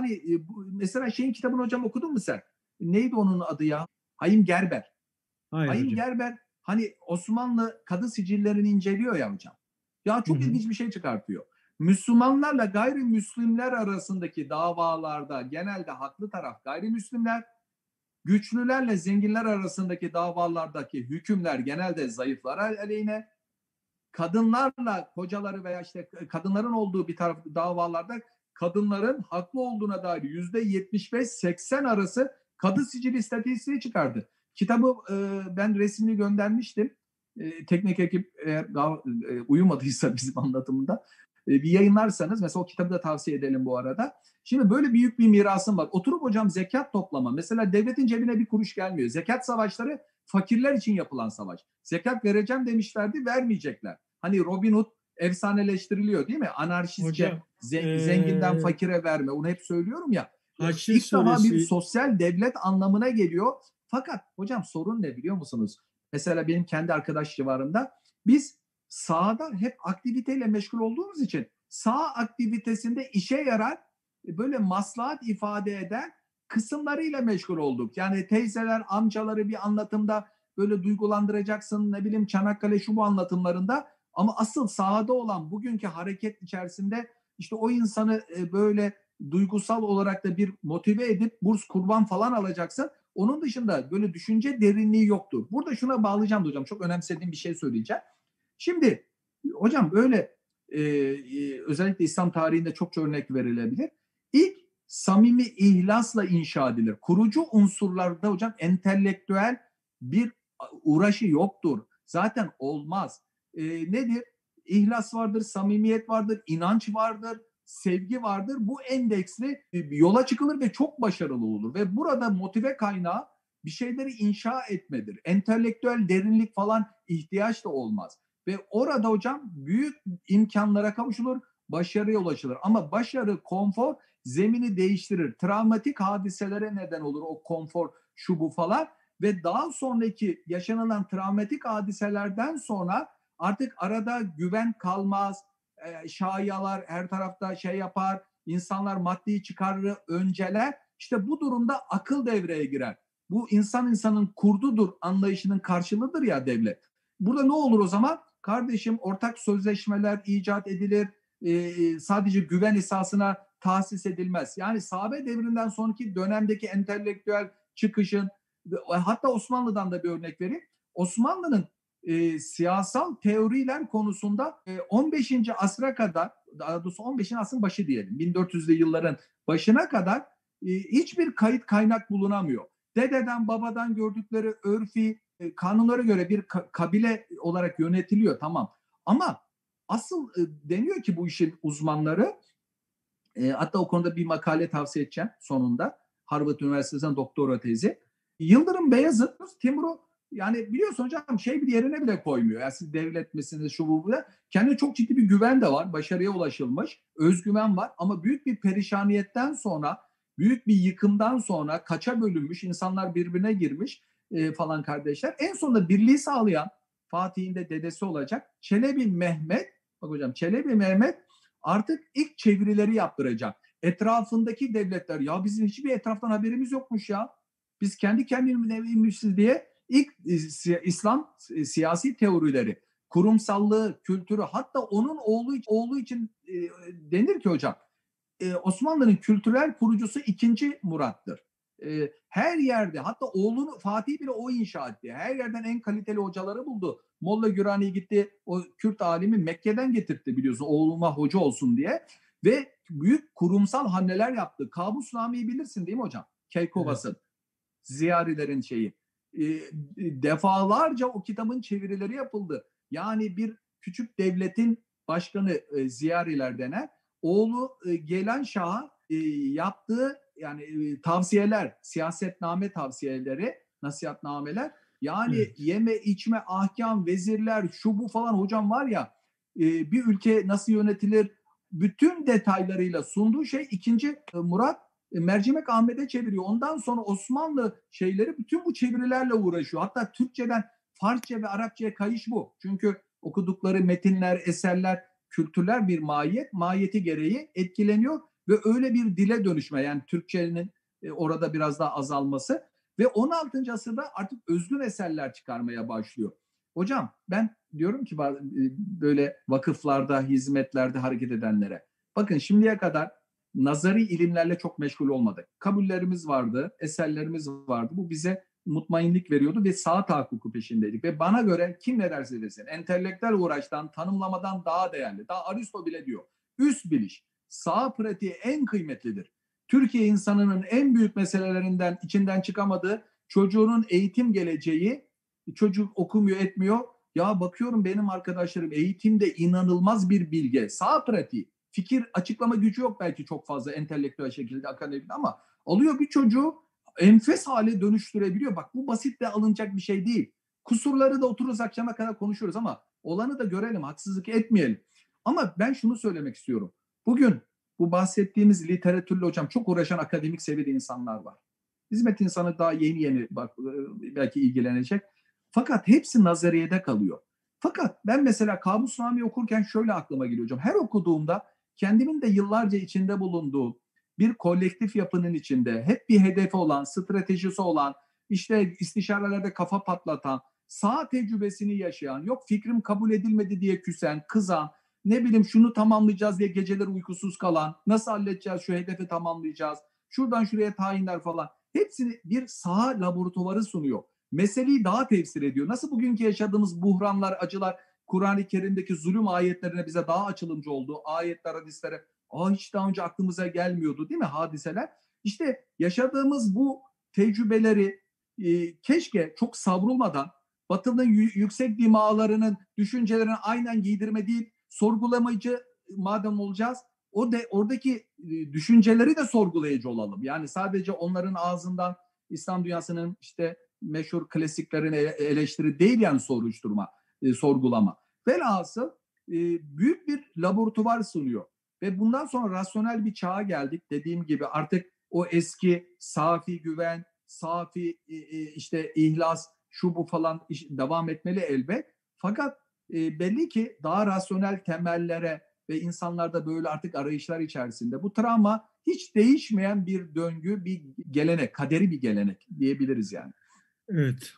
hani e, bu, mesela şeyin kitabını hocam okudun mu sen? Neydi onun adı ya? Hayim Gerber. Hayır Hayim hocam. Gerber hani Osmanlı kadı sicillerini inceliyor ya hocam. Ya çok Hı hı. ilginç bir şey çıkartıyor. Müslümanlarla gayrimüslimler arasındaki davalarda genelde haklı taraf gayrimüslimler, güçlülerle zenginler arasındaki davalardaki hükümler genelde zayıflar aleyhine, kadınlarla kocaları veya işte kadınların olduğu bir taraf davalarda kadınların haklı olduğuna dair yüzde 75-80 arası kadı sicili istatistiği çıkardı. Kitabı e, ben resmini göndermiştim. E, teknik ekip eğer daha e, uyumadıysa bizim anlatımında e, bir yayınlarsanız mesela o kitabı da tavsiye edelim bu arada. Şimdi böyle büyük bir mirasım var. Oturup hocam zekat toplama. Mesela devletin cebine bir kuruş gelmiyor. Zekat savaşları fakirler için yapılan savaş. Zekat vereceğim demişlerdi vermeyecekler. Hani Robin Hood efsaneleştiriliyor değil mi? Anarşistçe Hocam, zen- ee, zenginden fakire verme. Onu hep söylüyorum ya. Haçlı İlk defa bir sosyal devlet anlamına geliyor. Fakat hocam sorun ne biliyor musunuz? Mesela benim kendi arkadaş civarımda biz sahada hep aktiviteyle meşgul olduğumuz için sağ aktivitesinde işe yarar böyle maslahat ifade eden kısımlarıyla meşgul olduk. Yani teyzeler, amcaları bir anlatımda böyle duygulandıracaksın ne bileyim Çanakkale şu bu anlatımlarında ama asıl sahada olan bugünkü hareket içerisinde işte o insanı e, böyle duygusal olarak da bir motive edip burs kurban falan alacaksın. Onun dışında böyle düşünce derinliği yoktur. Burada şuna bağlayacağım hocam. Çok önemsediğim bir şey söyleyeceğim. Şimdi hocam böyle e, e, özellikle İslam tarihinde çokça örnek verilebilir. İlk samimi ihlasla inşa edilir. Kurucu unsurlarda hocam entelektüel bir uğraşı yoktur. Zaten olmaz. E, nedir? İhlas vardır, samimiyet vardır, inanç vardır, sevgi vardır. Bu endeksli yola çıkılır ve çok başarılı olur. Ve burada motive kaynağı bir şeyleri inşa etmedir. Entelektüel derinlik falan ihtiyaç da olmaz. Ve orada hocam büyük imkanlara kavuşulur, başarıya ulaşılır. Ama başarı, konfor zemini değiştirir. Travmatik hadiselere neden olur o konfor, şu bu falan. Ve daha sonraki yaşanılan travmatik hadiselerden sonra artık arada güven kalmaz, e, şayalar her tarafta şey yapar, insanlar maddi çıkarı önceler. İşte bu durumda akıl devreye girer. Bu insan insanın kurdudur anlayışının karşılığıdır ya devlet. Burada ne olur o zaman? Kardeşim ortak sözleşmeler icat edilir. E, sadece güven esasına tahsis edilmez. Yani sahabe devrinden sonraki dönemdeki entelektüel çıkışın hatta Osmanlı'dan da bir örnek vereyim. Osmanlı'nın e, siyasal teoriler konusunda e, 15. asra kadar daha doğrusu 15. asrın başı diyelim 1400'lü yılların başına kadar e, hiçbir kayıt kaynak bulunamıyor. Dededen babadan gördükleri örfi e, kanunlara göre bir ka- kabile olarak yönetiliyor tamam. Ama asıl e, deniyor ki bu işin uzmanları e, hatta o konuda bir makale tavsiye edeceğim sonunda. Harvard Üniversitesi'nden doktora tezi. Yıldırım Beyazıt Timur'u yani biliyorsun hocam şey bir yerine bile koymuyor. Yani siz devlet misiniz şu bu bu da. Kendine çok ciddi bir güven de var. Başarıya ulaşılmış. Özgüven var. Ama büyük bir perişaniyetten sonra büyük bir yıkımdan sonra kaça bölünmüş. insanlar birbirine girmiş e, falan kardeşler. En sonunda birliği sağlayan Fatih'in de dedesi olacak. Çelebi Mehmet bak hocam Çelebi Mehmet artık ilk çevirileri yaptıracak. Etrafındaki devletler ya bizim hiçbir etraftan haberimiz yokmuş ya. Biz kendi kendimizmişiz diye ilk İslam siyasi teorileri, kurumsallığı, kültürü hatta onun oğlu oğlu için e, denir ki hocam e, Osmanlı'nın kültürel kurucusu ikinci Murat'tır. E, her yerde hatta oğlunu Fatih bile o inşa etti. Her yerden en kaliteli hocaları buldu. Molla Gürani gitti o Kürt alimi Mekke'den getirtti biliyorsun oğluma hoca olsun diye. Ve büyük kurumsal hamleler yaptı. Kabus Nami'yi bilirsin değil mi hocam? Keykovas'ın. Evet. Ziyarilerin şeyi. E, defalarca o kitabın çevirileri yapıldı. Yani bir küçük devletin başkanı e, Ziyariler denen oğlu e, gelen şaha e, yaptığı yani e, tavsiyeler, siyasetname tavsiyeleri, nasihatnameler yani evet. yeme içme ahkam, vezirler, şu bu falan hocam var ya e, bir ülke nasıl yönetilir bütün detaylarıyla sunduğu şey ikinci e, Murat e, Mercimek Ahmet'e çeviriyor. Ondan sonra Osmanlı şeyleri bütün bu çevirilerle uğraşıyor. Hatta Türkçeden Farsça ve Arapçaya kayış bu. Çünkü okudukları metinler, eserler, kültürler bir mahiyet, mahiyeti gereği etkileniyor ve öyle bir dile dönüşme yani Türkçenin e, orada biraz daha azalması ve 16. asırda artık özgün eserler çıkarmaya başlıyor. Hocam ben diyorum ki e, böyle vakıflarda, hizmetlerde hareket edenlere bakın şimdiye kadar nazari ilimlerle çok meşgul olmadık. Kabullerimiz vardı, eserlerimiz vardı. Bu bize mutmainlik veriyordu ve sağ tahakkuku peşindeydik. Ve bana göre kim ne derse desin entelektüel uğraştan, tanımlamadan daha değerli. Daha Aristo bile diyor. Üst biliş, sağ pratiği en kıymetlidir. Türkiye insanının en büyük meselelerinden içinden çıkamadığı çocuğunun eğitim geleceği, çocuk okumuyor etmiyor. Ya bakıyorum benim arkadaşlarım eğitimde inanılmaz bir bilge, sağ pratiği. Fikir açıklama gücü yok belki çok fazla entelektüel şekilde akademik ama alıyor bir çocuğu enfes hale dönüştürebiliyor. Bak bu basit de alınacak bir şey değil. Kusurları da otururuz akşama kadar konuşuyoruz ama olanı da görelim, haksızlık etmeyelim. Ama ben şunu söylemek istiyorum. Bugün bu bahsettiğimiz literatürle hocam çok uğraşan akademik seviyede insanlar var. Hizmet insanı daha yeni yeni bak e, belki ilgilenecek. Fakat hepsi nazariyede kalıyor. Fakat ben mesela Kabusname okurken şöyle aklıma geliyor hocam. Her okuduğumda kendimin de yıllarca içinde bulunduğu bir kolektif yapının içinde hep bir hedefi olan, stratejisi olan, işte istişarelerde kafa patlatan, sağ tecrübesini yaşayan, yok fikrim kabul edilmedi diye küsen, kızan, ne bileyim şunu tamamlayacağız diye geceler uykusuz kalan, nasıl halledeceğiz şu hedefi tamamlayacağız, şuradan şuraya tayinler falan. Hepsini bir sağ laboratuvarı sunuyor. Meseleyi daha tefsir ediyor. Nasıl bugünkü yaşadığımız buhranlar, acılar Kur'an-ı Kerim'deki zulüm ayetlerine bize daha açılımcı oldu. Ayetler, hadislere Aa, hiç daha önce aklımıza gelmiyordu değil mi hadiseler? İşte yaşadığımız bu tecrübeleri e, keşke çok savrulmadan Batı'nın yüksek dimalarının düşüncelerini aynen giydirme değil, sorgulamayıcı madem olacağız, o de oradaki e, düşünceleri de sorgulayıcı olalım. Yani sadece onların ağzından İslam dünyasının işte meşhur klasiklerini eleştiri değil yani soruşturma, e, sorgulama. Velhasıl e, büyük bir laboratuvar sunuyor. Ve bundan sonra rasyonel bir çağa geldik. Dediğim gibi artık o eski safi güven, safi e, e, işte ihlas, şu bu falan devam etmeli elbet. Fakat e, belli ki daha rasyonel temellere ve insanlarda böyle artık arayışlar içerisinde bu travma hiç değişmeyen bir döngü, bir gelenek, kaderi bir gelenek diyebiliriz yani. Evet.